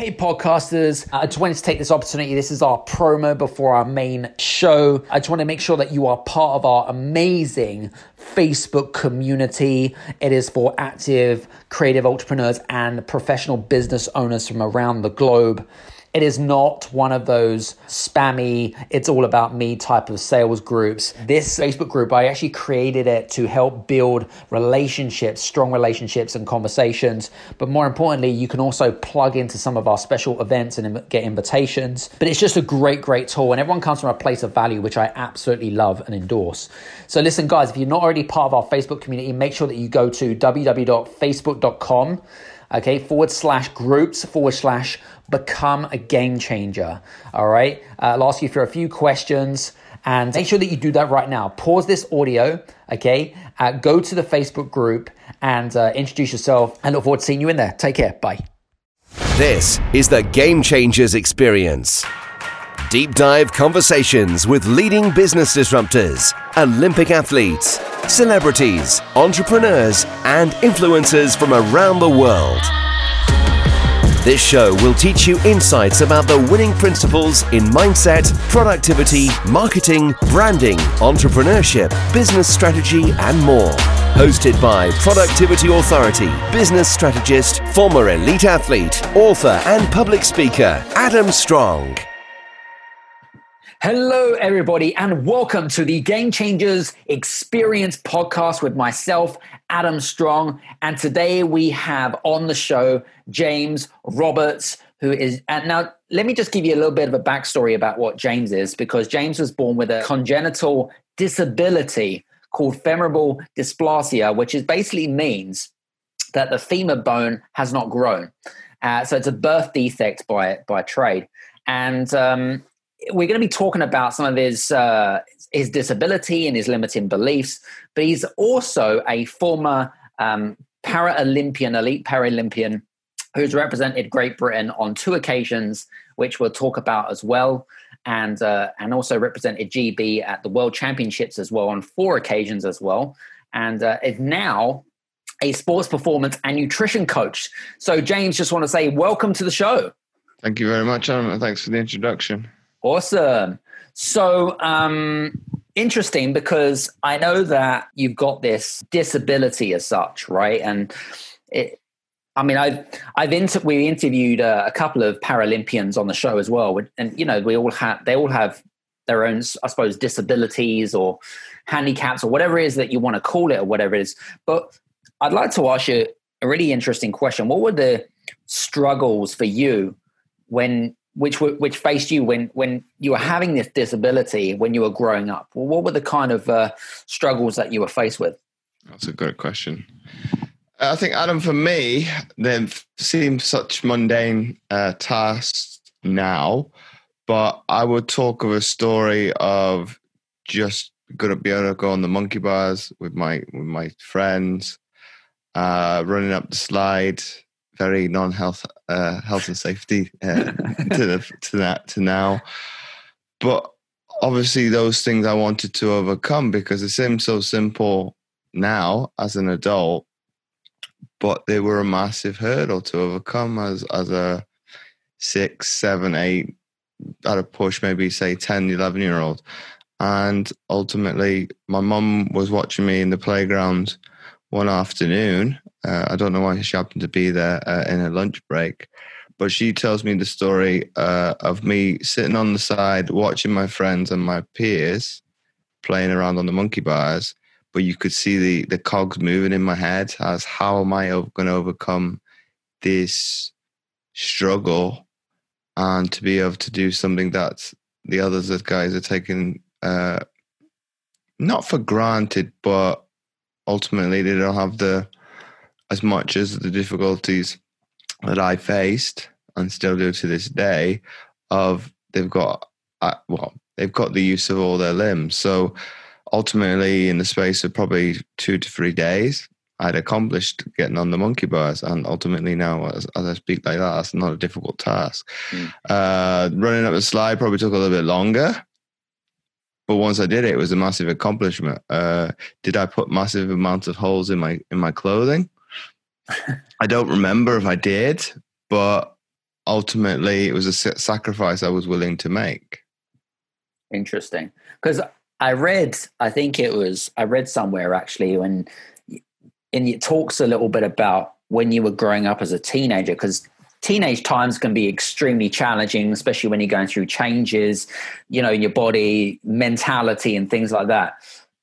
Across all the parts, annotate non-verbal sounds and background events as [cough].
Hey, podcasters. Uh, I just wanted to take this opportunity. This is our promo before our main show. I just want to make sure that you are part of our amazing Facebook community. It is for active creative entrepreneurs and professional business owners from around the globe. It is not one of those spammy, it's all about me type of sales groups. This Facebook group, I actually created it to help build relationships, strong relationships and conversations. But more importantly, you can also plug into some of our special events and get invitations. But it's just a great, great tool. And everyone comes from a place of value, which I absolutely love and endorse. So listen, guys, if you're not already part of our Facebook community, make sure that you go to www.facebook.com okay, forward slash groups, forward slash become a game changer. All right. Uh, I'll ask you for a few questions and make sure that you do that right now. Pause this audio, okay? Uh, go to the Facebook group and uh, introduce yourself and look forward to seeing you in there. Take care. Bye. This is the Game Changers Experience. Deep dive conversations with leading business disruptors, Olympic athletes, celebrities, entrepreneurs, and influencers from around the world. This show will teach you insights about the winning principles in mindset, productivity, marketing, branding, entrepreneurship, business strategy, and more. Hosted by Productivity Authority, business strategist, former elite athlete, author, and public speaker, Adam Strong. Hello, everybody, and welcome to the Game Changers Experience podcast with myself, Adam Strong. And today we have on the show James Roberts, who is. And now, let me just give you a little bit of a backstory about what James is, because James was born with a congenital disability called femoral dysplasia, which is basically means that the femur bone has not grown. Uh, so it's a birth defect by by trade. And um, we're going to be talking about some of his uh, his disability and his limiting beliefs, but he's also a former um, Paralympian, elite Paralympian, who's represented Great Britain on two occasions, which we'll talk about as well, and uh, and also represented GB at the World Championships as well on four occasions as well, and uh, is now a sports performance and nutrition coach. So, James, just want to say welcome to the show. Thank you very much, Adam. Thanks for the introduction. Awesome. So, um, interesting because I know that you've got this disability as such, right? And it, I mean, I've I've inter- we interviewed uh, a couple of Paralympians on the show as well, and you know, we all have they all have their own, I suppose, disabilities or handicaps or whatever it is that you want to call it or whatever it is. But I'd like to ask you a really interesting question. What were the struggles for you when which were, which faced you when when you were having this disability when you were growing up? Well, what were the kind of uh, struggles that you were faced with? That's a great question. I think Adam, for me, they seem such mundane uh, tasks now, but I would talk of a story of just going to be able to go on the monkey bars with my with my friends, uh, running up the slide, very non-health uh, health and safety uh, [laughs] to the, to that to now. But obviously, those things I wanted to overcome because it seems so simple now as an adult, but they were a massive hurdle to overcome as as a six, seven, eight, at a push, maybe say 10, 11 year old. And ultimately, my mum was watching me in the playground one afternoon uh, I don't know why she happened to be there uh, in her lunch break, but she tells me the story uh, of me sitting on the side watching my friends and my peers playing around on the monkey bars. But you could see the the cogs moving in my head as how am I going to overcome this struggle and to be able to do something that the others that guys are taking uh, not for granted, but ultimately they don't have the as much as the difficulties that I faced and still do to this day of they've got uh, well they've got the use of all their limbs so ultimately in the space of probably two to three days I'd accomplished getting on the monkey bars and ultimately now as, as I speak like that that's not a difficult task mm. uh, running up the slide probably took a little bit longer but once I did it, it was a massive accomplishment. Uh, did I put massive amounts of holes in my in my clothing? I don't remember if I did, but ultimately it was a sacrifice I was willing to make. Interesting. Because I read, I think it was, I read somewhere actually when, and it talks a little bit about when you were growing up as a teenager, because teenage times can be extremely challenging, especially when you're going through changes, you know, in your body, mentality, and things like that.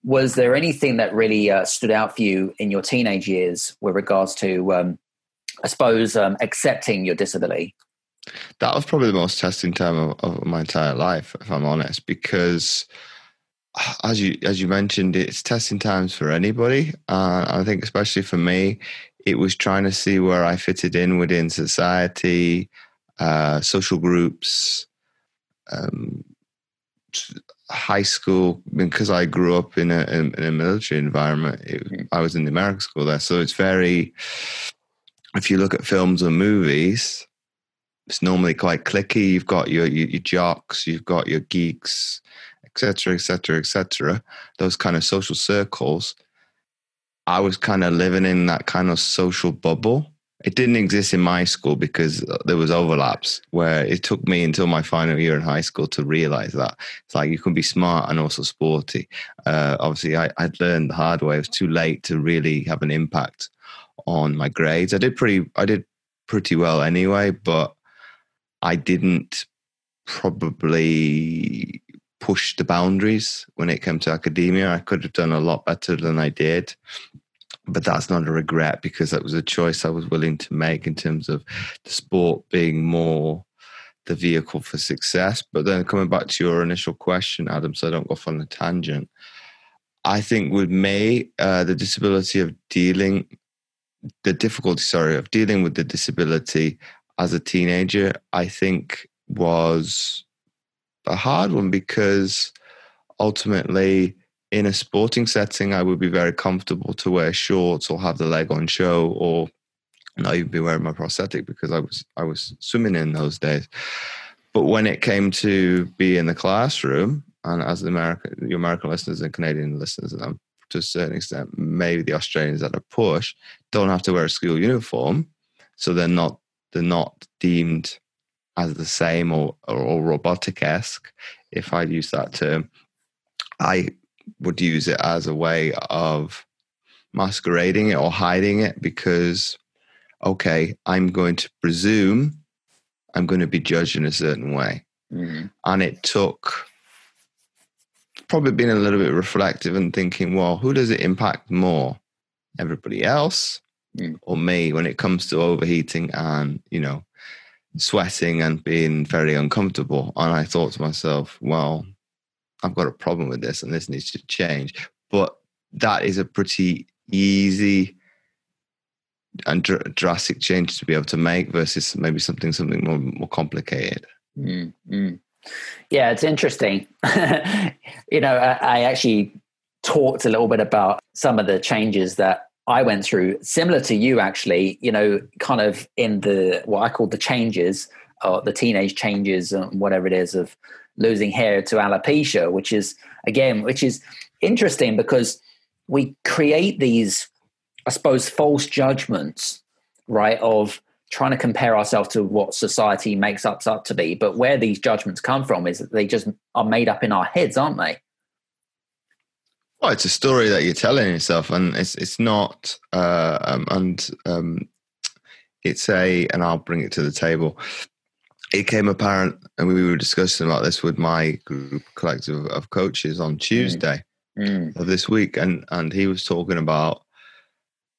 Was there anything that really uh, stood out for you in your teenage years with regards to, um, I suppose, um, accepting your disability? That was probably the most testing time of, of my entire life, if I'm honest, because as you as you mentioned, it's testing times for anybody. Uh, I think, especially for me, it was trying to see where I fitted in within society, uh, social groups, um, high school. Because I grew up in a in, in a military environment, it, mm. I was in the American school there, so it's very. If you look at films and movies, it's normally quite cliquey. You've got your, your, your jocks, you've got your geeks, etc., etc., etc. Those kind of social circles. I was kind of living in that kind of social bubble. It didn't exist in my school because there was overlaps where it took me until my final year in high school to realize that it's like you can be smart and also sporty. Uh, obviously, I, I'd learned the hard way. It was too late to really have an impact on my grades. I did pretty, I did pretty well anyway, but I didn't probably push the boundaries when it came to academia. I could have done a lot better than I did. But that's not a regret because that was a choice I was willing to make in terms of the sport being more the vehicle for success. But then coming back to your initial question, Adam, so I don't go off on a tangent. I think with me, uh, the disability of dealing, the difficulty, sorry, of dealing with the disability as a teenager, I think was a hard one because ultimately in a sporting setting I would be very comfortable to wear shorts or have the leg on show or not even be wearing my prosthetic because I was I was swimming in those days. But when it came to be in the classroom, and as the American your American listeners and Canadian listeners, and to a certain extent, maybe the Australians that are push don't have to wear a school uniform, so they're not they're not deemed as the same or, or, or robotic esque, if I use that term. I would use it as a way of masquerading it or hiding it because, okay, I'm going to presume I'm going to be judged in a certain way. Mm-hmm. And it took probably being a little bit reflective and thinking, well, who does it impact more? Everybody else mm. or me when it comes to overheating and, you know, sweating and being very uncomfortable. And I thought to myself, well, I've got a problem with this and this needs to change. But that is a pretty easy and dr- drastic change to be able to make versus maybe something something more more complicated. Mm-hmm. Yeah, it's interesting. [laughs] you know, I, I actually talked a little bit about some of the changes that I went through, similar to you actually, you know, kind of in the what I call the changes, or the teenage changes, and whatever it is of losing hair to alopecia, which is again, which is interesting because we create these, I suppose, false judgments, right? Of trying to compare ourselves to what society makes us up to be. But where these judgments come from is that they just are made up in our heads, aren't they? Well, it's a story that you're telling yourself, and it's it's not, uh, um, and um, it's a, and I'll bring it to the table. It came apparent, and we were discussing about this with my group collective of coaches on Tuesday mm. Mm. of this week, and and he was talking about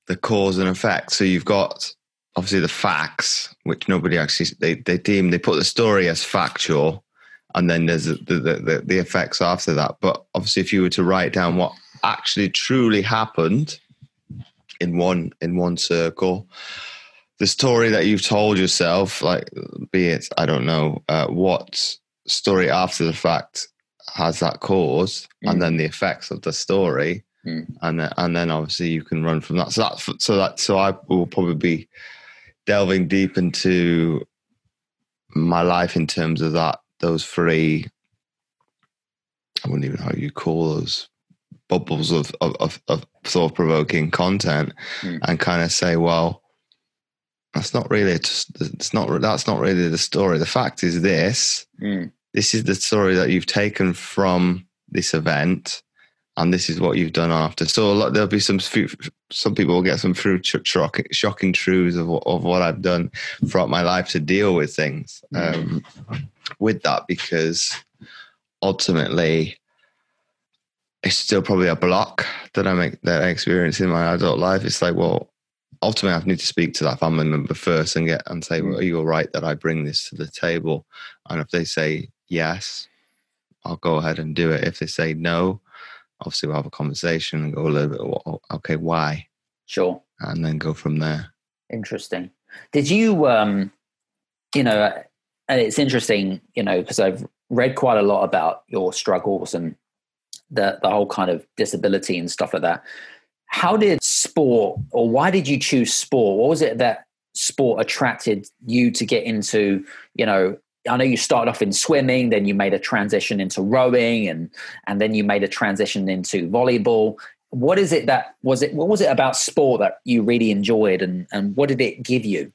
the cause and effect. So you've got obviously the facts, which nobody actually they they deem they put the story as factual, and then there's the, the, the, the effects after that. But obviously, if you were to write down what actually truly happened in one in one circle, the story that you've told yourself, like be it I don't know uh, what story after the fact has that cause, mm. and then the effects of the story, mm. and then, and then obviously you can run from that. So that so that so I will probably be delving deep into my life in terms of that those three I wouldn't even know how you call those bubbles of of, of, of thought provoking content mm. and kind of say, well, that's not really it's not that's not really the story the fact is this mm. this is the story that you've taken from this event and this is what you've done after so lot, there'll be some some people will get some through shocking, shocking truths of, of what i've done throughout my life to deal with things mm. um, with that because ultimately it's still probably a block that I make that I experience in my adult life. It's like, well, ultimately I need to speak to that family member first and get and say, well, mm. are you all right that I bring this to the table? And if they say yes, I'll go ahead and do it. If they say no, obviously we'll have a conversation and go a little bit, okay, why? Sure. And then go from there. Interesting. Did you, um, you know, and it's interesting, you know, because I've read quite a lot about your struggles and the the whole kind of disability and stuff like that. How did sport, or why did you choose sport? What was it that sport attracted you to get into? You know, I know you started off in swimming, then you made a transition into rowing, and and then you made a transition into volleyball. What is it that was it? What was it about sport that you really enjoyed, and and what did it give you?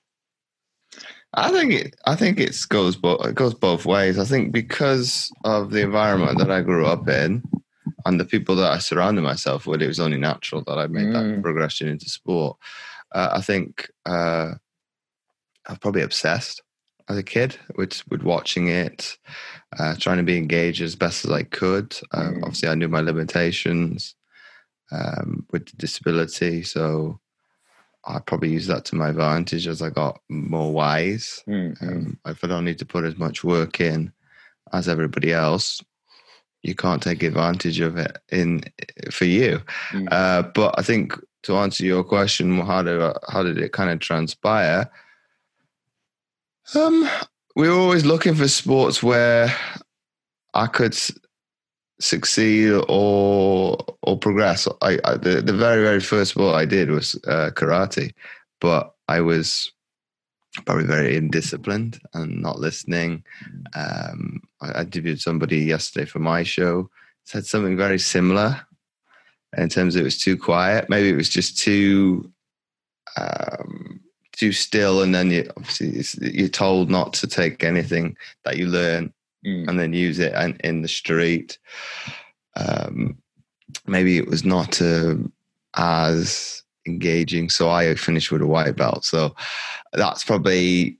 I think it. I think it goes both. It goes both ways. I think because of the environment that I grew up in, and the people that I surrounded myself with, it was only natural that I made mm. that progression into sport. Uh, I think uh, I've probably obsessed as a kid with with watching it, uh, trying to be engaged as best as I could. Um, mm. Obviously, I knew my limitations um, with disability, so I probably used that to my advantage as I got more wise. Mm. Um, if I don't need to put as much work in as everybody else, you can't take advantage of it in for you. Mm. Uh, but I think to answer your question, how did how did it kind of transpire? Um, we were always looking for sports where I could succeed or or progress. I, I the, the very very first sport I did was uh, karate, but I was probably very indisciplined and not listening. Um, I interviewed somebody yesterday for my show, said something very similar in terms of it was too quiet. Maybe it was just too um, too still, and then you obviously you're told not to take anything that you learn mm. and then use it in, in the street. Um, maybe it was not uh, as engaging. So I finished with a white belt. So that's probably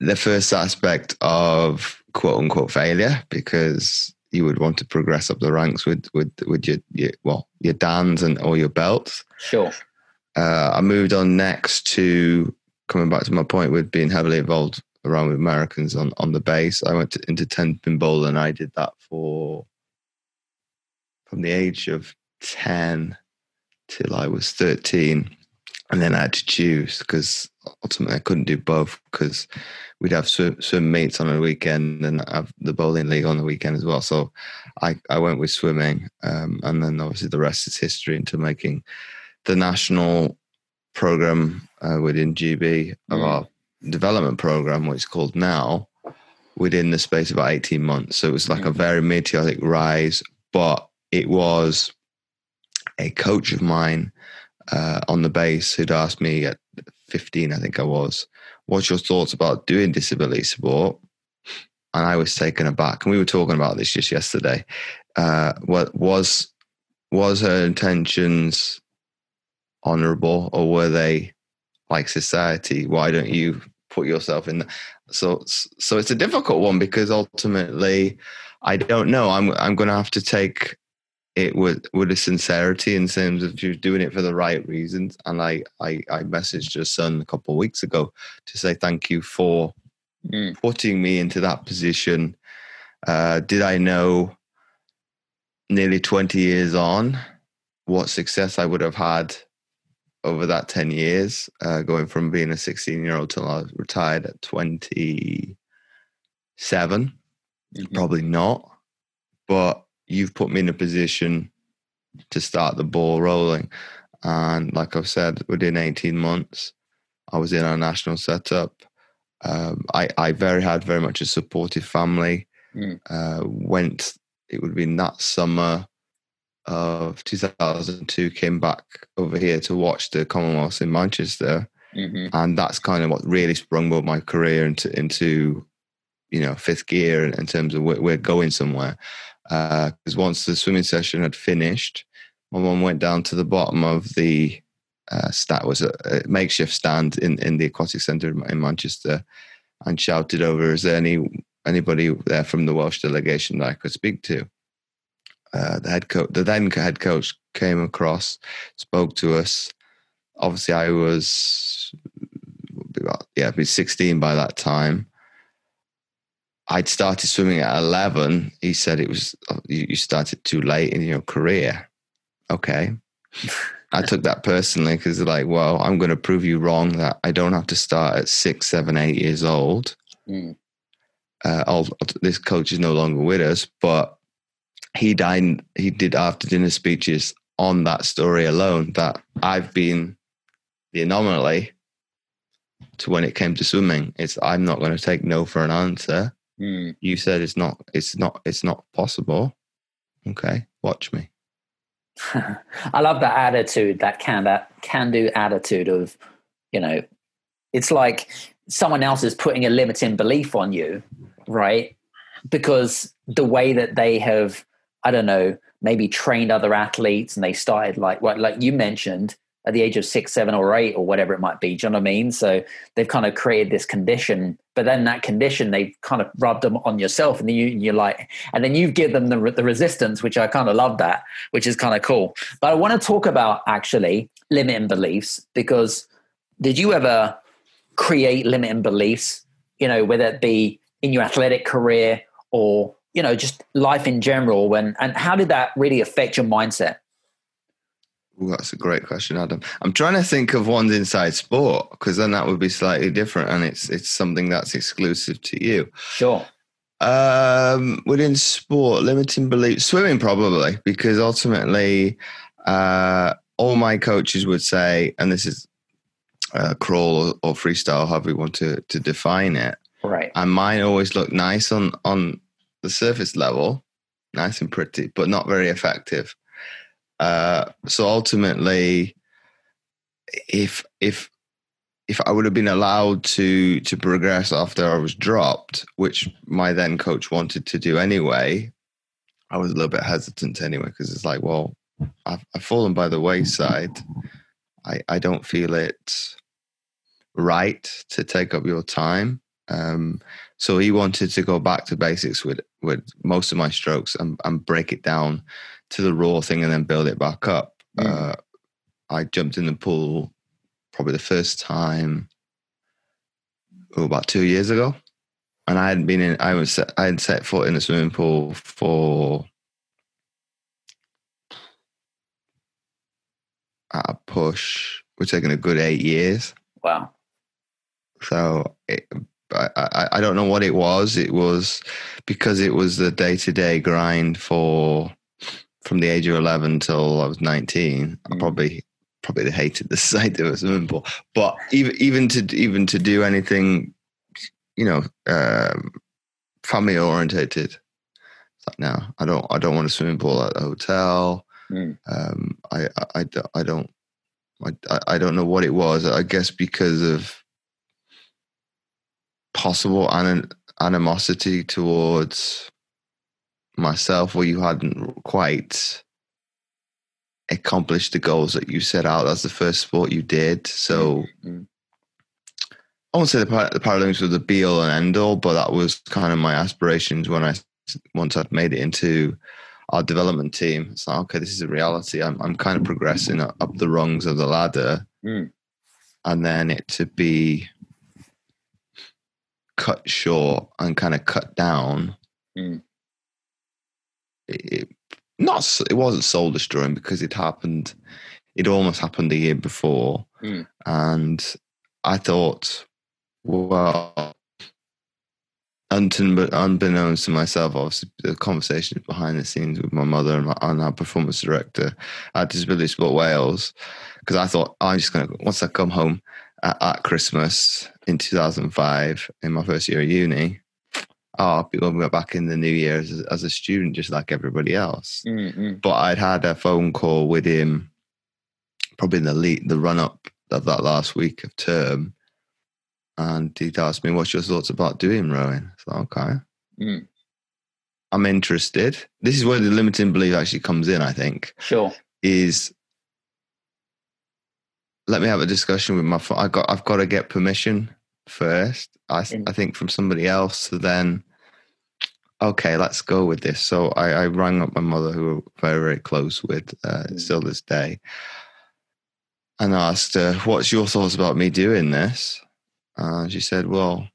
the first aspect of quote unquote failure because you would want to progress up the ranks with with with your, your well your dans and or your belts. Sure. Uh, I moved on next to coming back to my point with being heavily involved around with Americans on on the base. I went to, into ten pin bowl and I did that for from the age of ten till I was 13. And then I had to choose because ultimately I couldn't do both because we'd have swim, swim meets on a weekend and have the bowling league on the weekend as well. So I, I went with swimming. Um, and then obviously the rest is history into making the national program uh, within GB of mm. our development program, what it's called now, within the space of about 18 months. So it was like mm. a very meteoric rise, but it was a coach of mine uh, on the base who'd asked me at 15, I think I was, what's your thoughts about doing disability support? And I was taken aback. And we were talking about this just yesterday. Uh, what was was her intentions honorable or were they like society? Why don't you put yourself in? The, so so it's a difficult one because ultimately, I don't know. I'm I'm going to have to take it with with a sincerity in terms of you're doing it for the right reasons. And I I, I messaged your son a couple of weeks ago to say thank you for mm. putting me into that position. Uh, did I know nearly 20 years on what success I would have had over that 10 years, uh, going from being a 16 year old till I was retired at 27? Mm-hmm. Probably not. But you've put me in a position to start the ball rolling. And like I've said, within 18 months, I was in our national setup. Um, I, I very had very much a supportive family. Mm. Uh, went, it would have been that summer of 2002, came back over here to watch the Commonwealth in Manchester. mm-hmm. and that's kind of what really sprung up my career into into you know fifth gear in, in terms of we're, we're going somewhere. Because uh, once the swimming session had finished, my mum went down to the bottom of the uh, stat was a, a, makeshift stand in, in the aquatic centre in Manchester, and shouted over, "Is there any anybody there from the Welsh delegation that I could speak to?" Uh, the head coach, the then head coach, came across, spoke to us. Obviously, I was about, yeah, been 16 by that time. I'd started swimming at 11. He said it was you started too late in your career. Okay. [laughs] I took that personally because like, well, I'm going to prove you wrong that I don't have to start at six, seven, eight years old. Mm. Uh, this coach is no longer with us, but he died. He did after dinner speeches on that story alone that I've been the anomaly to when it came to swimming. It's I'm not going to take no for an answer. Mm. You said it's not. It's not. It's not possible. Okay, watch me. [laughs] I love that attitude, that can that can do attitude of, you know, it's like someone else is putting a limiting belief on you, right? Because the way that they have, I don't know, maybe trained other athletes and they started like what like you mentioned, at the age of six, seven, or eight, or whatever it might be. Do you know what I mean? So they've kind of created this condition, but then that condition they've kind of rubbed them on yourself, and then you, you're like, and then you give them the, the resistance, which I kind of love that, which is kind of cool. But I want to talk about actually limiting beliefs because did you ever create limiting beliefs? You know, whether it be in your athletic career or you know just life in general when and how did that really affect your mindset Ooh, that's a great question, Adam. I'm trying to think of ones inside sport because then that would be slightly different, and it's it's something that's exclusive to you. Sure. Um, within sport, limiting belief, swimming probably because ultimately, uh, all my coaches would say, and this is uh, crawl or, freestyle, however you want to to define it. Right. And mine always look nice on on the surface level, nice and pretty, but not very effective. Uh, so ultimately, if if if I would have been allowed to to progress after I was dropped, which my then coach wanted to do anyway, I was a little bit hesitant anyway because it's like, well, I've, I've fallen by the wayside. I I don't feel it right to take up your time. Um, so he wanted to go back to basics with with most of my strokes and, and break it down to the raw thing and then build it back up. Mm. Uh, I jumped in the pool probably the first time oh, about two years ago, and I hadn't been in. I was I had set foot in a swimming pool for a push. We're taking a good eight years. Wow. So it, I, I don't know what it was. It was because it was the day to day grind for from the age of 11 till I was 19, mm. I probably probably hated the [laughs] sight of a swimming pool. But even even to even to do anything, you know, um, family orientated. Like now, I don't I don't want a swimming pool at the hotel. Mm. Um, I, I, I, I don't I, I don't know what it was. I guess because of possible anim- animosity towards myself where you hadn't quite accomplished the goals that you set out. That's the first sport you did. So mm-hmm. I won't say the, the Paralympics were the be all and end all, but that was kind of my aspirations when I once I'd made it into our development team. It's like, okay, this is a reality. I'm, I'm kind of progressing up, up the rungs of the ladder. Mm. And then it to be cut short and kind of cut down mm it, not it wasn't soul destroying because it happened. It almost happened a year before, mm. and I thought, well, unbeknownst to myself, obviously, the conversations behind the scenes with my mother and, my, and our performance director at Disability Sport Wales, because I thought I'm just going to once I come home at, at Christmas in 2005 in my first year of uni, oh, when we got back in the new year as, as a student, just like everybody else. Mm-hmm. But I'd had a phone call with him probably in the lead, the run up of that last week of term, and he'd asked me, "What's your thoughts about doing rowing?" So okay, Mm. I'm interested. This is where the limiting belief actually comes in. I think Sure. is let me have a discussion with my. I got. I've got to get permission first. I, In- I think from somebody else. So then, okay, let's go with this. So I, I rang up my mother, who we're very very close with, uh, Mm. still this day, and asked her, "What's your thoughts about me doing this?" And she said, "Well."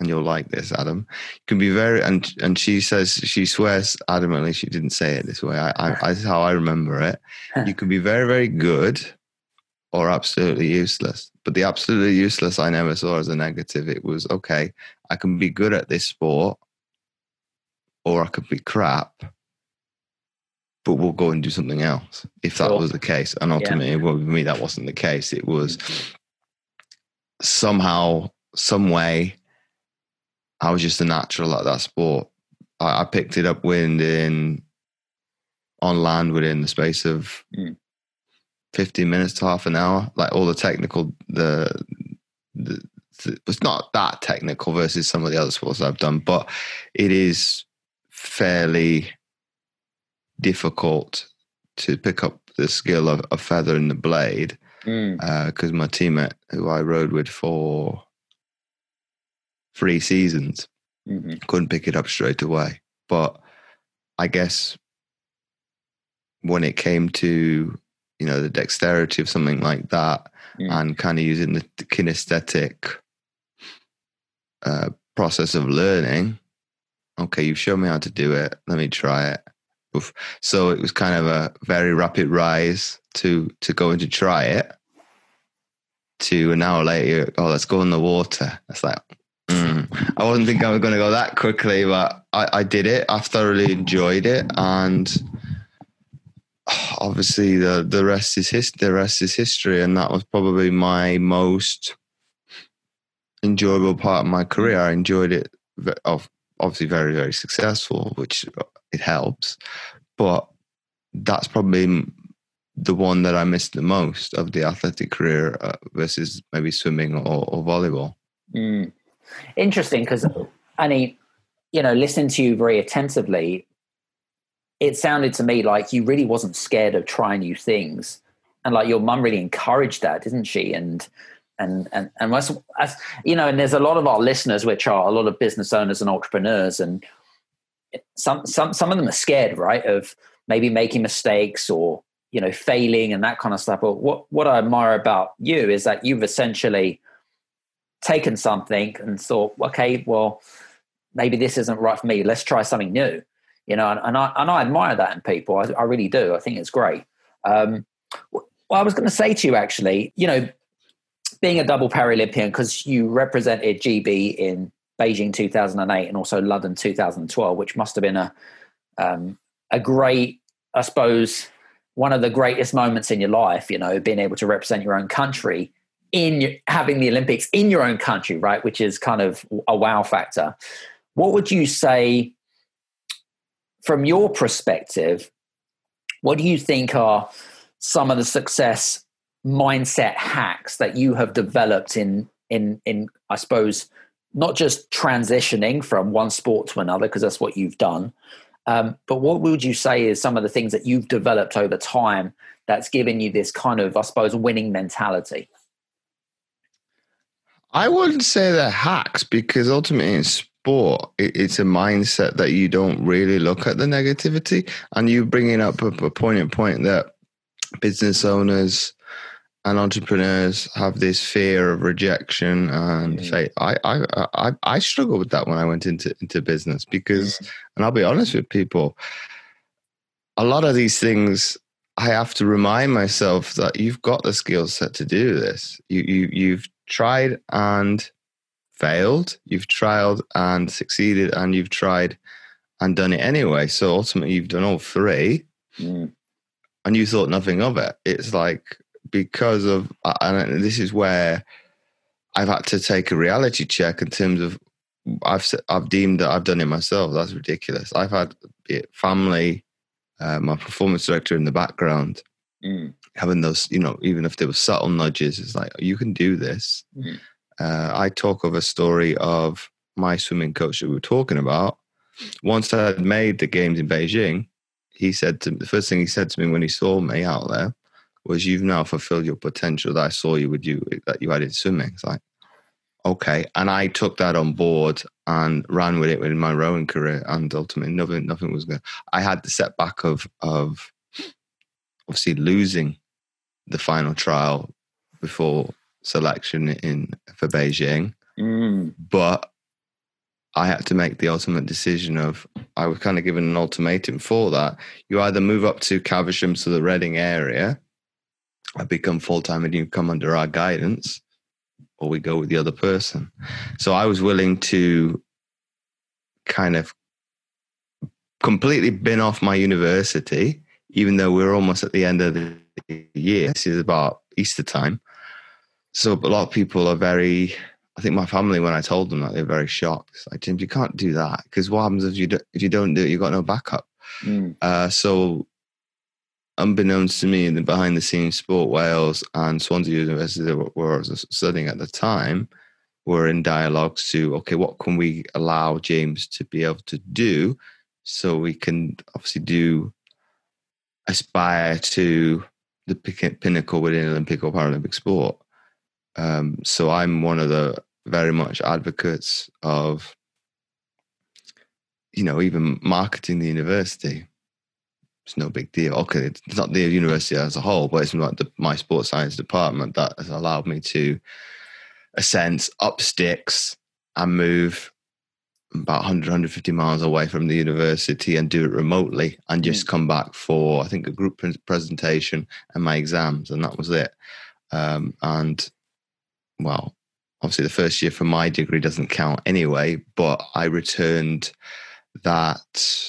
And you'll like this, Adam. You can be very and and she says she swears adamantly she didn't say it this way. I, I, [laughs] I this is how I remember it. You can be very very good, or absolutely useless. But the absolutely useless I never saw as a negative. It was okay. I can be good at this sport, or I could be crap. But we'll go and do something else if that Sure. was the case. And ultimately, well, with me, that wasn't the case. It was somehow, some way, I was just a natural at that sport. I, I picked it up within on land within the space of Mm. 15 minutes to half an hour. Like all the technical, the, the, the it's not that technical versus some of the other sports I've done, but it is fairly difficult to pick up the skill of a feathering the blade Mm. because my teammate who I rowed with for three seasons Mhm. couldn't pick it up straight away. But I guess when it came to you know the dexterity of something like that Mm. and kind of using the kinesthetic uh, process of learning, okay, you've shown me how to do it. Let me try it. So it was kind of a very rapid rise to to go and to try it. To an hour later, oh, let's go in the water. It's like, mm. I wasn't thinking I was going to go that quickly, but I, I did it. I thoroughly enjoyed it, and obviously the the rest is his, the rest is history, and that was probably my most enjoyable part of my career. I enjoyed it. Obviously, very very successful, which it helps, but that's probably the one that I missed the most of the athletic career uh, versus maybe swimming or, or volleyball. Mm. Interesting because, Annie, you know, listening to you very attentively, it sounded to me like you really wasn't scared of trying new things, and like your mum really encouraged that, didn't she? And and and and as, you know, and there's a lot of our listeners which are a lot of business owners and entrepreneurs, and some some some of them are scared, right, of maybe making mistakes or you know failing and that kind of stuff. But what what I admire about you is that you've essentially taken something and thought, okay, well, maybe this isn't right for me. Let's try something new. You know, and, and I and I admire that in people. I, I really do. I think it's great. Um, well, I was going to say to you actually, you know, being a double Paralympian because you represented GB in Beijing 2008 and also London 2012, which must have been a um, a great, I suppose, one of the greatest moments in your life. You know, being able to represent your own country in having the Olympics in your own country, right? Which is kind of a wow factor. What would you say, from your perspective? What do you think are some of the success mindset hacks that you have developed in in in I suppose not just transitioning from one sport to another because that's what you've done, um, but what would you say is some of the things that you've developed over time that's given you this kind of I suppose winning mentality? I wouldn't say they're hacks because ultimately in sport, it, it's a mindset that you don't really look at the negativity. And you bringing up a, a poignant point that business owners and entrepreneurs have this fear of rejection and Mm. I, I I I struggled with that when I went into into business because, and I'll be honest with people, a lot of these things I have to remind myself that you've got the skill set to do this. You you you've tried and failed. You've tried and succeeded, and you've tried and done it anyway. So ultimately, you've done all three Mm. and you thought nothing of it. It's like because of, and this is where I've had to take a reality check in terms of I've I've deemed that I've done it myself. That's ridiculous. I've had family, uh, my performance director in the background, Mm. having those, you know, even if there were subtle nudges, it's like you can do this. Mhm. Uh, I talk of a story of my swimming coach that we were talking about. Once I had made the games in Beijing, he said to the first thing he said to me when he saw me out there was, "You've now fulfilled your potential that I saw you with you that you had in swimming." It's like, okay, and I took that on board and ran with it in my rowing career, and ultimately nothing, nothing was good. I had the setback of of obviously losing the final trial before selection in for Beijing, Mm. but I had to make the ultimate decision of I was kind of given an ultimatum for that. You either move up to Caversham to the Reading area, I become full time and you come under our guidance, or we go with the other person. So I was willing to kind of completely bin off my university, even though we're almost at the end of the year. This is about Easter time. So a lot of people are very I think my family, when I told them that, they're very shocked. It's like, James, you can't do that because what happens if you do, if you don't do it? You've got no backup. Mm. Uh, so, unbeknownst to me, in the behind the scenes, Sport Wales and Swansea University, where I was studying at the time, were in dialogues to okay, what can we allow James to be able to do so we can obviously do aspire to the pinnacle within Olympic or Paralympic sport. Um, so I'm one of the very much advocates of, you know, even marketing the university. It's no big deal. Okay, it's not the university as a whole, but it's not the, my sports science department that has allowed me to, a sense, up sticks and move about 100, 150 miles away from the university and do it remotely and just come back for, I think, a group presentation and my exams. And that was it. Um, and well, obviously the first year for my degree doesn't count anyway, but I returned that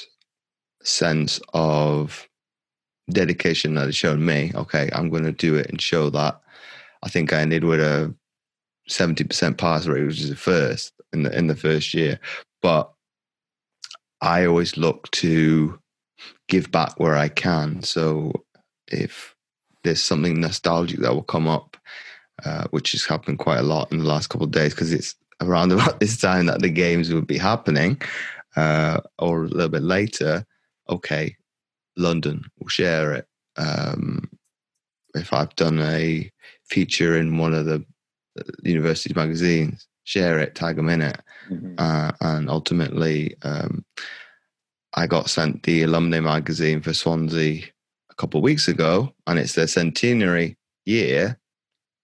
sense of dedication that it showed me, okay, I'm going to do it and show that. I think I ended with a 70% pass rate, which is the first in the in the first year. But I always look to give back where I can. So if there's something nostalgic that will come up uh, which has happened quite a lot in the last couple of days because it's around [laughs] about this time that the games would be happening uh, or a little bit later. Okay, London will share it. Um, if I've done a feature in one of the uh, university's magazines, share it, tag them in it. Mhm. Uh, and ultimately, um, I got sent the alumni magazine for Swansea a couple of weeks ago, and it's their centenary year.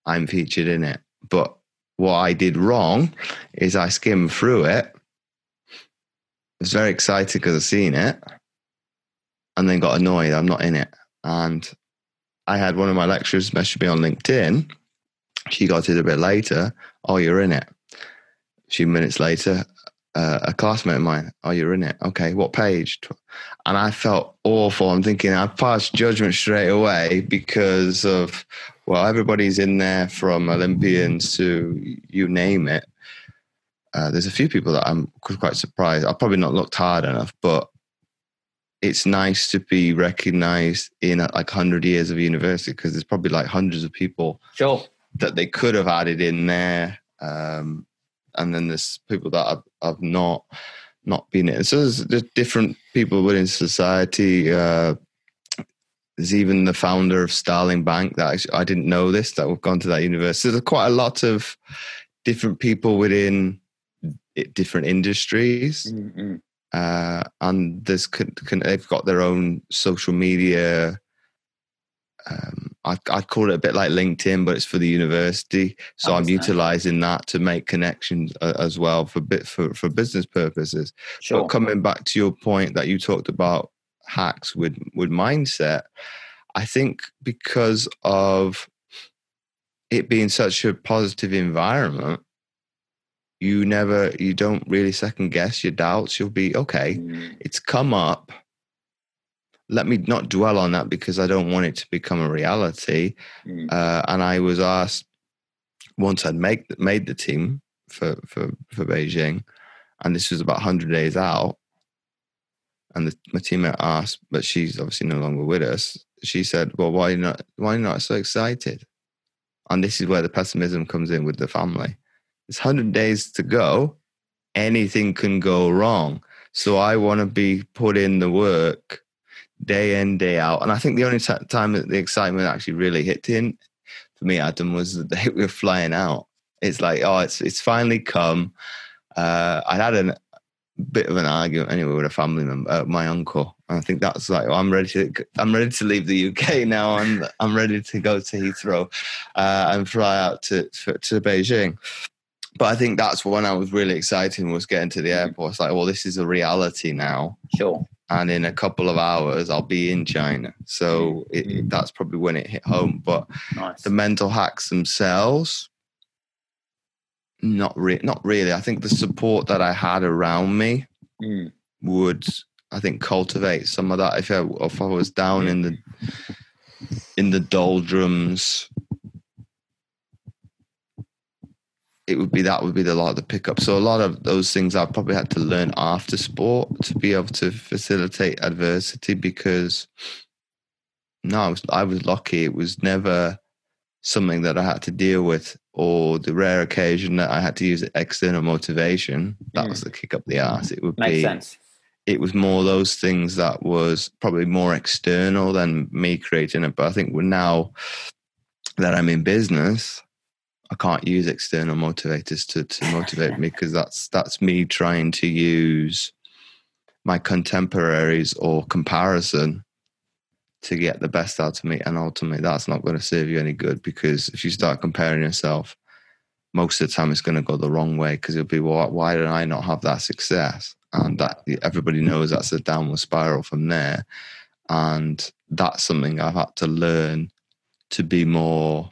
I'm featured in it. But what I did wrong is I skimmed through it. I was very excited because I've seen it, and then got annoyed I'm not in it. And I had one of my lecturers message me on LinkedIn. She got it a bit later. Oh, you're in it. A few minutes later, uh, a classmate of mine. Oh, you're in it. Okay, what page? And I felt awful. I'm thinking I passed judgment straight away because of well, everybody's in there from Olympians to you name it. Uh, there's a few people that I'm quite surprised. I've probably not looked hard enough, but it's nice to be recognized in uh, like 100 years of university because there's probably like hundreds of people Sure. that they could have added in there. Um, and then there's people that have, have not not been in. So there's, there's different people within society. Uh, there's even the founder of Starling Bank that actually, I didn't know this that we've gone to that university. There's quite a lot of different people within it, different industries Mhm. uh, and there's can, can, they've got their own social media. Um, I, I'd call it a bit like LinkedIn, but it's for the university. So I'm utilizing that to make connections uh, as well for bit for, for business purposes. Sure. But coming back to your point that you talked about hacks with with mindset, I think because of it being such a positive environment, you never you don't really second guess your doubts. You'll be okay. Mm. It's come up. Let me not dwell on that because I don't want it to become a reality. Mm. Uh, and I was asked once I'd make made the team for for for Beijing, and this was about 100 days out. And the, my teammate asked, but she's obviously no longer with us. she said, "Well, why not? Why not so excited?" And this is where the pessimism comes in with the family. It's hundred days to go. Anything can go wrong. So I want to be put in the work day in day out. And I think the only t- time that the excitement actually really hit in for me, Adam, was the day [laughs] we were flying out. It's like, oh, it's it's finally come. Uh, I had a bit of an argument anyway with a family member, uh, my uncle. And I think that's like, I'm ready to I'm ready to leave the UK [laughs] now. I'm I'm ready to go to Heathrow uh, and fly out to to Beijing but I think that's when I was really excited was getting to the mm-hmm. airport. It's like, well, this is a reality now. Sure. And in a couple of hours, I'll be in China. So it, it, that's probably when it hit home. But nice. the mental hacks themselves, not re- not really. I think the support that I had around me mm. would, I think, cultivate some of that. If I, if I was down in the in the doldrums, it would be that would be the lot of the pickup. So a lot of those things I probably had to learn after sport to be able to facilitate adversity because no, I was I was lucky. It was never something that I had to deal with, or the rare occasion that I had to use external motivation. That mm. was the kick up the ass. It would Makes be. Sense. It was more those things that was probably more external than me creating it. But I think now that I'm in business, I can't use external motivators to, to motivate me [laughs] because that's that's me trying to use my contemporaries or comparison to get the best out of me. And ultimately that's not going to serve you any good because if you start comparing yourself, most of the time it's going to go the wrong way because it'll be, well, why did I not have that success? And that everybody knows that's a downward spiral from there. And that's something I've had to learn to be more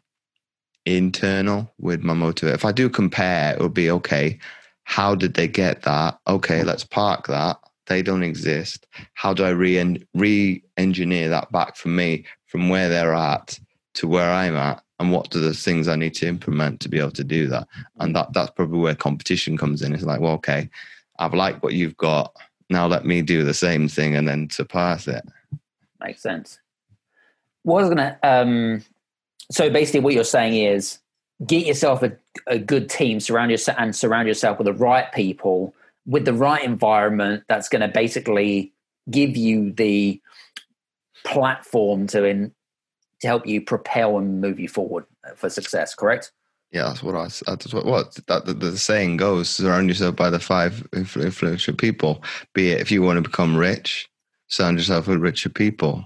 internal with my motivator. If I do compare, it would be okay. How did they get that? Okay, let's park that. They don't exist. How do I re engineer that back for me from where they're at to where I'm at? And what are the things I need to implement to be able to do that? And that that's probably where competition comes in. It's like, well, okay, I've liked what you've got. Now let me do the same thing and then surpass it. Makes sense. What I was gonna um so basically, what you're saying is get yourself a, a good team, surround yourself and surround yourself with the right people, with the right environment. That's going to basically give you the platform to in to help you propel and move you forward uh, for success. Correct? Yeah, that's what I. That's what, what that the, the, saying goes: surround yourself by the five influential people. Be it if you want to become rich, surround yourself with richer people.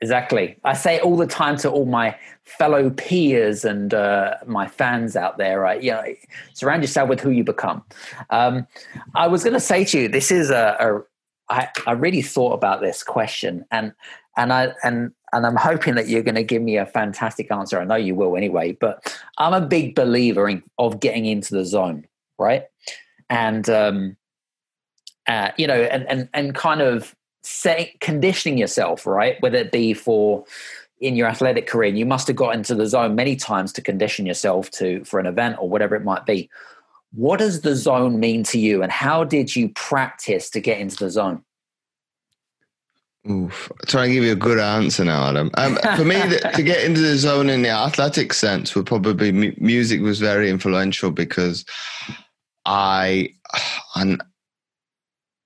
Exactly. I say all the time to all my fellow peers and uh, my fans out there, right? You know, surround yourself with who you become. Um, I was going to say to you, this is a, a I, I really thought about this question and, and I, and, and I'm hoping that you're going to give me a fantastic answer. I know you will anyway, but I'm a big believer in, of getting into the zone, right? And, um, uh, you know, and, and, and kind of setting conditioning yourself right whether it be for in your athletic career you must have got into the zone many times to condition yourself to for an event or whatever it might be what does the zone mean to you and how did you practice to get into the zone Oof. Try and give you a good answer now, Adam. Um, [laughs] for me, the, to get into the zone in the athletic sense would probably be music was very influential because I, and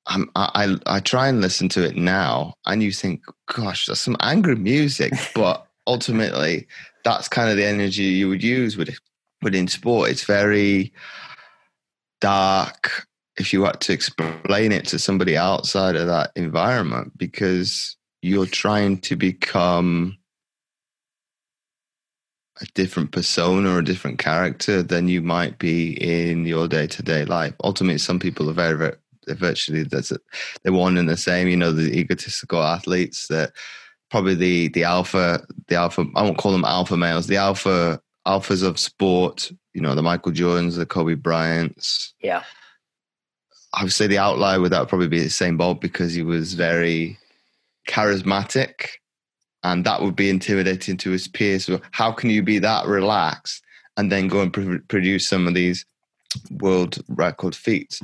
I'm, I I try and listen to it now, and you think, "Gosh, that's some angry music," [laughs] but ultimately, that's kind of the energy you would use with within sport. It's very dark if you had to explain it to somebody outside of that environment because you're trying to become a different persona or a different character than you might be in your day to day life. Ultimately, some people are very, very virtually that's they're one and the same. You know, the egotistical athletes that probably the the alpha the alpha I won't call them alpha males, the alpha alphas of sport. You know, the Michael Jordans, the Kobe Bryants. Yeah. I would say the outlier would that probably be the Usain Bolt because he was very charismatic and that would be intimidating to his peers. So how can you be that relaxed and then go and pr- produce some of these world record feats.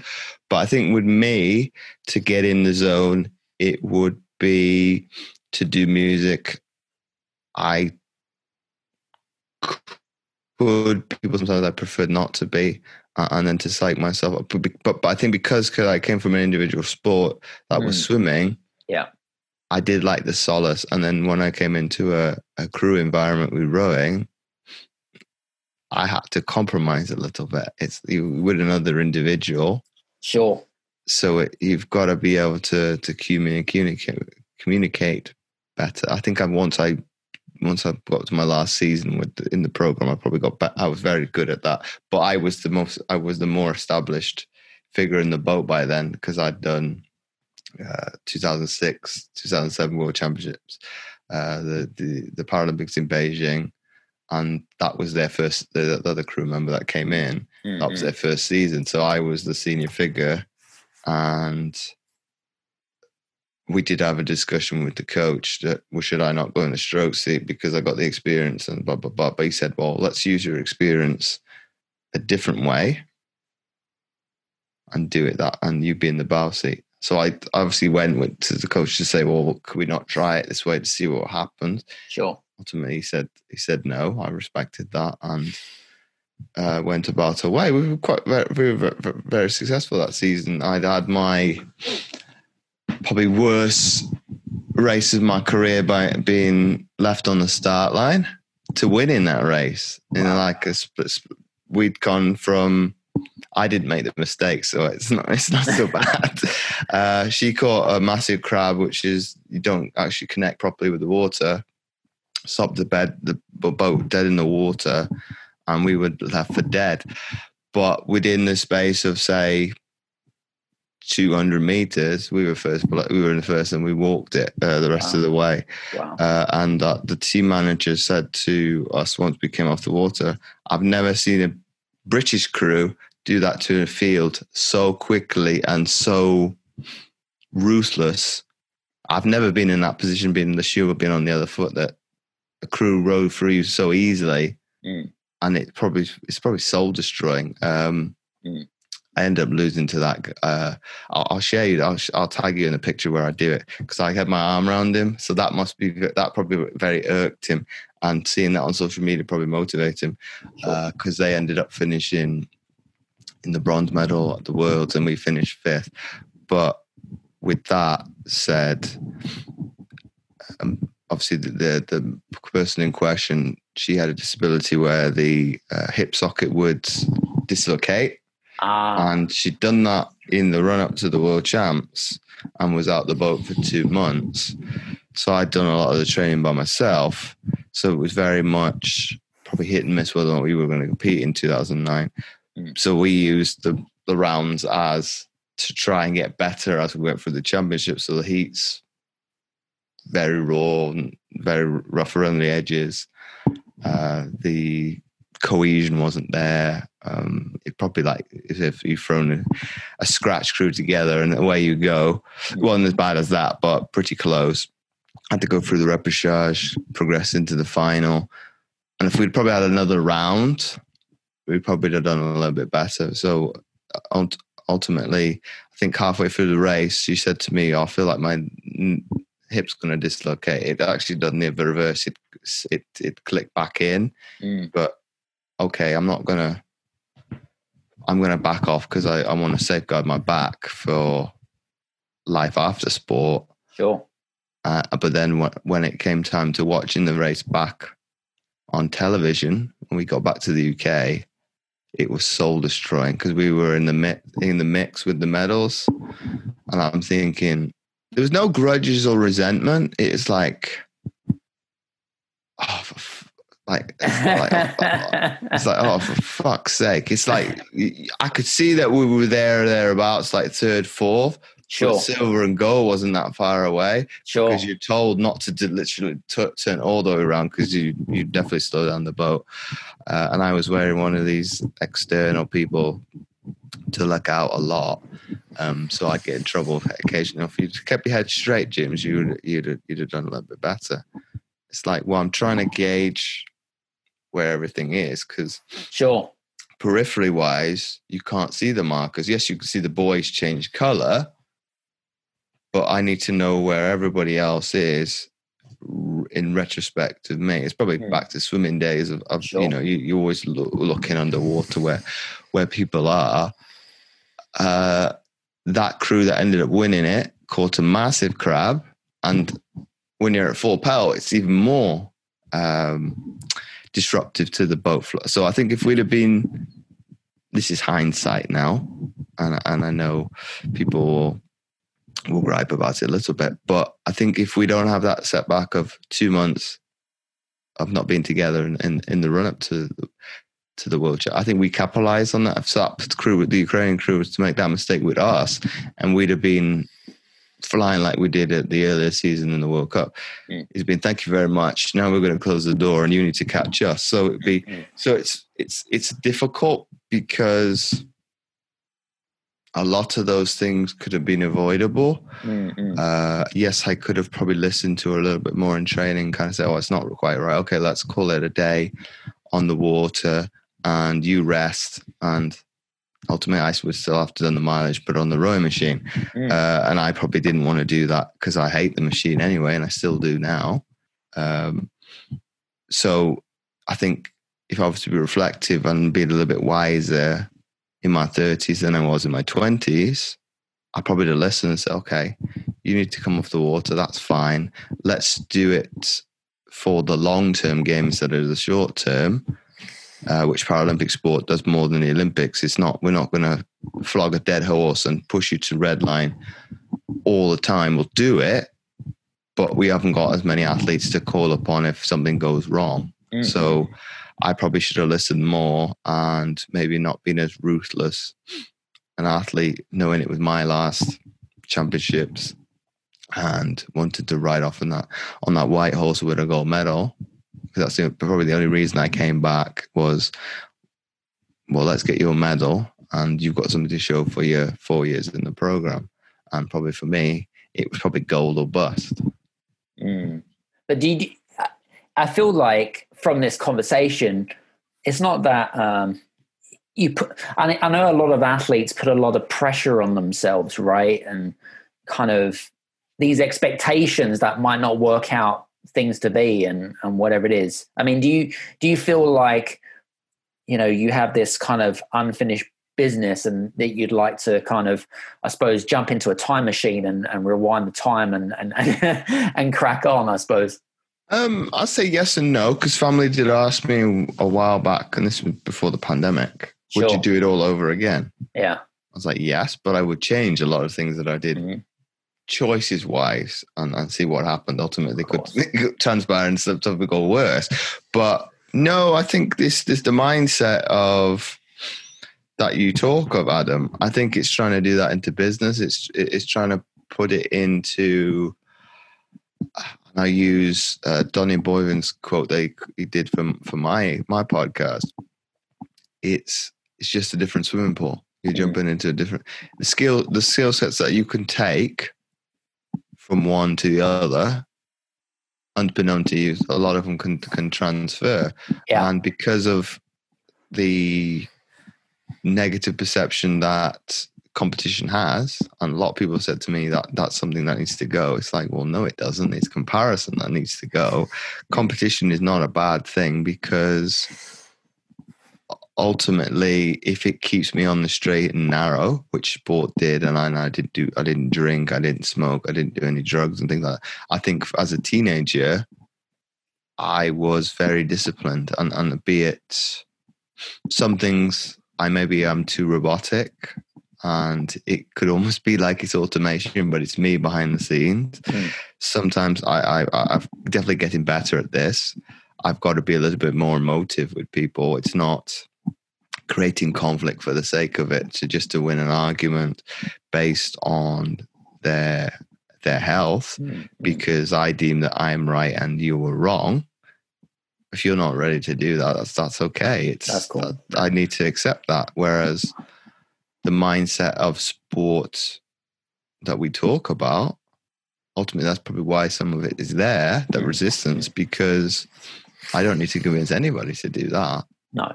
But I think with me to get in the zone, it would be to do music. I could people sometimes I prefer not to be, uh, and then to psych myself up. But, but, but I think because I came from an individual sport that mm. was swimming, yeah, I did like the solace. And then when I came into a, a crew environment with rowing, I had to compromise a little bit. It's with another individual, sure. So it, you've got to be able to to communicate communicate better. I think I once I once I got to my last season with in the program, I probably got back. I was very good at that, but I was the most, I was the more established figure in the boat by then because I'd done uh, 2006, 2007 World Championships, uh, the, the the Paralympics in Beijing, and that was their first. The, the other crew member that came in, mm-hmm. that was mm-hmm. their first season. So I was the senior figure, and we did have a discussion with the coach that well, should I not go in the stroke seat because I got the experience and blah blah blah. But he said, well, let's use your experience a different way and do it that, and you'd be in the bow seat. So I obviously went, went to the coach to say, well, could we not try it this way to see what happens? Sure. Ultimately, he said he said no. I respected that and uh, went about our way. We were quite very, very, very, successful that season. I'd had my probably worst race of my career by being left on the start line to winning that race. Wow. In like a split, we'd gone from. I didn't make the mistake, so it's not it's not so [laughs] bad. Uh, she caught a massive crab, which is you don't actually connect properly with the water. Stopped the bed, the boat dead in the water, and we were left for dead. But within the space of say 200 meters. We were first, we were in the first, and we walked it uh, the rest wow. of the way. Wow. Uh, and uh, the team manager said to us once we came off the water, "I've never seen a British crew do that to a field so quickly and so ruthless. I've never been in that position, being the shoe being on the other foot that a crew rode through so easily." Mm. And it probably it's probably soul destroying. Um, mm I end up losing to that. Uh, I'll, I'll, share you. I'll, I'll tag you in a picture where I do it because I had my arm around him. So that must be that probably very irked him, and seeing that on social media probably motivated him because uh, they ended up finishing in the bronze medal at the Worlds, and we finished fifth. But with that said, um, obviously the, the, the person in question she had a disability where the uh, hip socket would dislocate Ah. And she'd done that in the run up to the world champs and was out the boat for two months. So I'd done a lot of the training by myself. So it was very much probably hit and miss whether or not we were going to compete in 2009. Mm. So we used the, the rounds as to try and get better as we went through the championship. So the heats very raw very rough around the edges. Uh, the cohesion wasn't there. Um, it probably like if you've thrown a, a, scratch crew together and away you go. It wasn't as bad as that, but pretty close. Had to go through the repechage, progress into the final, and if we'd probably had another round, we probably have done a little bit better. So ultimately, I think halfway through the race, she said to me, oh, "I feel like my hip's going to dislocate." It actually done the reverse. It it it clicked back in, mm. but okay, I'm not gonna I'm gonna back off because I, I want to safeguard my back for life after sport. Sure. Uh, but then when, when it came time to watching the race back on television, when we got back to the UK, it was soul destroying because we were in the mi- in the mix with the medals, and I'm thinking there was no grudges or resentment. It's like, oh, like, like it's like, oh, for fuck's sake! It's like I could see that we were there thereabouts, like third, fourth. Sure. silver and gold wasn't that far away. Sure. Because you're told not to literally t- turn all the way around because you you definitely slow down the boat. Uh, and I was wearing one of these external people to look out a lot. Um, so I'd get in trouble occasionally. If you kept your head straight, James, you would you'd have, you'd have done a little bit better. It's like, well, I'm trying to gauge where everything is because sure periphery wise you can't see the markers yes you can see the buoys change color but i need to know where everybody else is in retrospect of me. It's probably Hmm. back to swimming days of, of Sure. you know, you, you're always loo- looking underwater where where people are. Uh, that crew that ended up winning it caught a massive crab, and when you're at full pelt, it's even more um, disruptive to the boat flow. So I think if we'd have been, this is hindsight now, and and I know people will, will gripe about it a little bit, but I think if we don't have that setback of two months of not being together in, in, in the run up to to the World Cup, I think we capitalized on that. If that crew, the Ukrainian crew, was to make that mistake with us, and we'd have been flying like we did at the earlier season in the World Cup. Mm. He's been, thank you very much. Now we're going to close the door, and you need to catch us. So it'd be, Mm. so it's it's it's difficult because a lot of those things could have been avoidable. Mm-mm. Uh, yes, I could have probably listened to her a little bit more in training, kind of say, oh, it's not quite right. Okay, let's call it a day on the water and you rest. And ultimately, I would still have to done the mileage, but on the rowing machine. Mm. Uh, and I probably didn't want to do that because I hate the machine anyway, and I still do now. Um, so I think if I was to be reflective and be a little bit wiser in my 30s than I was in my 20s, I probably would have listened and said, okay, you need to come off the water. That's fine. Let's do it for the long term game instead of the short term, uh, which Paralympic sport does more than the Olympics. It's not, we're not going to flog a dead horse and push you to red line all the time. We'll do it, but we haven't got as many athletes to call upon if something goes wrong. Mm. So I probably should have listened more and maybe not been as ruthless an athlete, knowing it was my last championships and wanted to ride off on that on that white horse with a gold medal. Because that's the, probably the only reason I came back was, well, let's get you a medal and you've got something to show for your four years in the program. And probably for me, it was probably gold or bust. Mm. But do you, I feel like from this conversation, it's not that um, you put. I, I know a lot of athletes put a lot of pressure on themselves, right, and kind of these expectations that might not work out things to be, and and whatever it is. I mean, do you do you feel like you know you have this kind of unfinished business and that you'd like to kind of i suppose jump into a time machine and, and rewind the time and and, [laughs] and crack on i suppose Um, I'll say yes and no because family did ask me a while back, and this was before the pandemic. Would you do it all over again? yeah I was like, yes, but I would change a lot of things that I did Mhm. Choices wise and, and see what happened. Ultimately, could [laughs] could transpire and go worse. But no, I think this this the mindset of that you talk of, Adam. I think it's trying to do that into business. It's it's trying to put it into. And I use uh, Donny Boylan's quote that he, he did for for my my podcast. It's it's just a different swimming pool. You're Mm. jumping into a different the skill the skill sets that you can take from one to the other, unbeknown to you, a lot of them can can transfer. Yeah. And because of the negative perception that competition has, and a lot of people said to me that that's something that needs to go. It's like, well, no, it doesn't. It's comparison that needs to go. Competition is not a bad thing because ultimately, if it keeps me on the straight and narrow, which sport did, and I, and I didn't do, I didn't drink, I didn't smoke, I didn't do any drugs and things like that. I think as a teenager, I was very disciplined, and, and be it some things I maybe I'm too robotic, and it could almost be like it's automation, but it's me behind the scenes. Mm. Sometimes I, I, I'm definitely getting better at this. I've got to be a little bit more emotive with people. It's not creating conflict for the sake of it, to just to win an argument based on their their health Mm. because I deem that I'm right and you were wrong. If you're not ready to do that, that's that's okay. It's That's cool. I need to accept that. Whereas the mindset of sports that we talk about, ultimately, that's probably why some of it is there. That Mm. resistance, because I don't need to convince anybody to do that. No,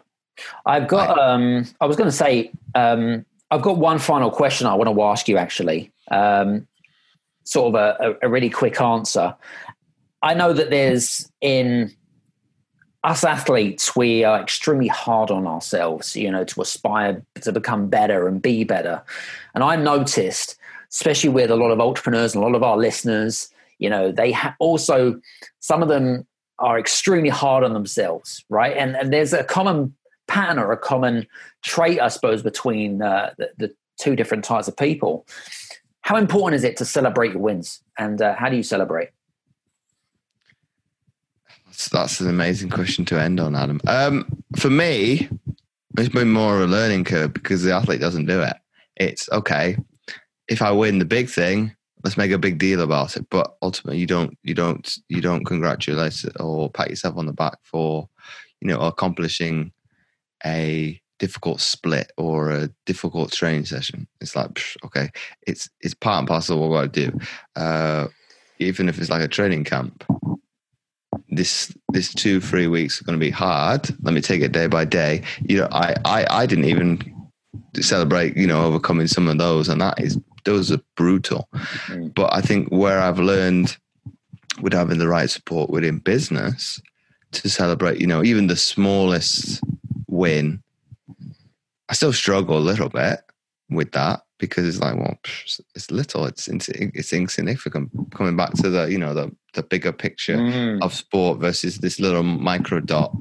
I've got. Um, I was going to say. Um, I've got one final question I want to ask you. Actually, um, sort of a, a, a really quick answer. I know that there's in us athletes, we are extremely hard on ourselves, you know, to aspire to become better and be better. And I noticed, especially with a lot of entrepreneurs and a lot of our listeners, you know, they ha- also, some of them are extremely hard on themselves, right? And, and there's a common pattern or a common trait, I suppose, between uh, the, the, two different types of people. How important is it to celebrate your wins? And uh, how do you celebrate? That's, that's an amazing question to end on, Adam. Um, for me, it's been more of a learning curve because the athlete doesn't do it. It's okay if I win the big thing, let's make a big deal about it. But ultimately, you don't, you don't, you don't congratulate or pat yourself on the back for, you know, accomplishing a difficult split or a difficult training session. It's like, okay, it's it's part and parcel of what I do. Uh, even if it's like a training camp, this this two three weeks are going to be hard. Let me take it day by day. You know, I I, I didn't even celebrate. You know, overcoming some of those, and that is those are brutal. Mm. But I think where I've learned with having the right support within business to celebrate, you know, even the smallest win, I still struggle a little bit with that because it's like, well, it's little, it's it's insignificant. Coming back to the, you know, the the bigger picture mm. of sport versus this little micro dot.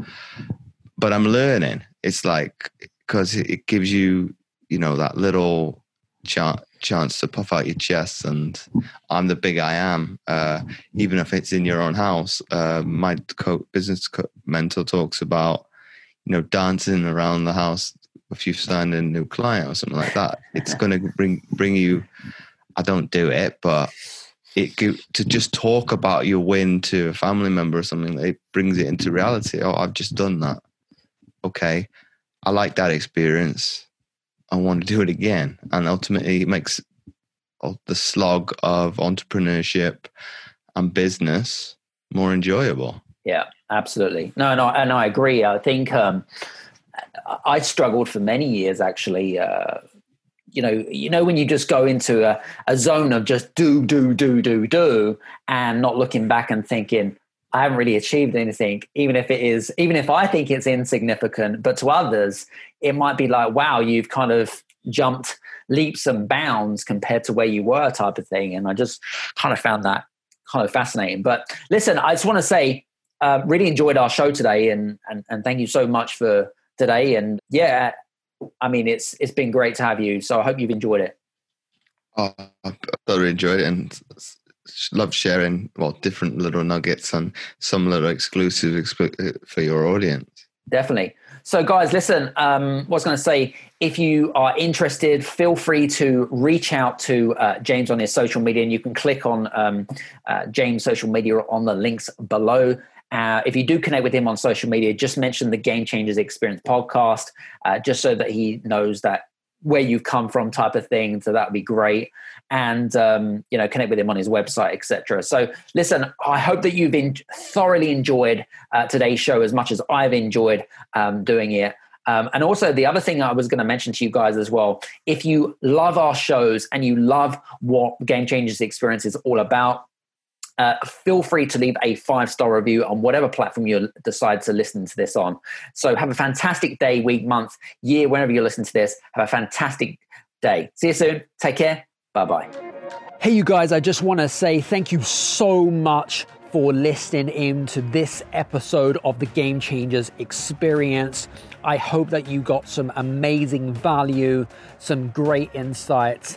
But I'm learning. It's like because it gives you, you know, that little chance chance to puff out your chest and I'm the big I am, uh, even if it's in your own house. Uh, my co- business co- mentor talks about, you know, dancing around the house if you sign a new client or something like that. It's going to bring bring you. I don't do it, but it to just talk about your win to a family member or something. It brings it into reality. Oh, I've just done that. Okay, I like that experience. I want to do it again. And ultimately, it makes the slog of entrepreneurship and business more enjoyable. Yeah, absolutely. No, no, and I agree. I think um, I struggled for many years actually. Uh, you know, you know when you just go into a, a zone of just do, do, do, do, do, and not looking back and thinking, I haven't really achieved anything, even if it is, even if I think it's insignificant, but to others, it might be like, wow, you've kind of jumped leaps and bounds compared to where you were, type of thing. And I just kind of found that kind of fascinating. But listen, I just want to say, uh, really enjoyed our show today, and, and and thank you so much for today. And yeah, I mean, it's it's been great to have you. So I hope you've enjoyed it. Oh, I thoroughly enjoyed it, and love sharing well different little nuggets and some little exclusive for your audience. Definitely. So, guys, listen. Um, was going to say, if you are interested, feel free to reach out to uh, James on his social media, and you can click on um, uh, James' social media on the links below. Uh, if you do connect with him on social media, just mention the Game Changers Experience podcast, uh, just so that he knows that where you've come from type of thing. So that would be great. And um, you know connect with him on his website etc so listen i hope that you've been thoroughly enjoyed uh, today's show as much as i've enjoyed um, doing it. Um, and also the other thing i was going to mention to you guys as well if you love our shows and you love what game changers experience is all about uh, feel free to leave a five star review on whatever platform you decide to listen to this on. So have a fantastic day, week, month, year, whenever you listen to this. Have a fantastic day. See you soon. Take care. Bye bye. Hey, you guys, I just want to say thank you so much for listening in to this episode of the Game Changers Experience. I hope that you got some amazing value, some great insights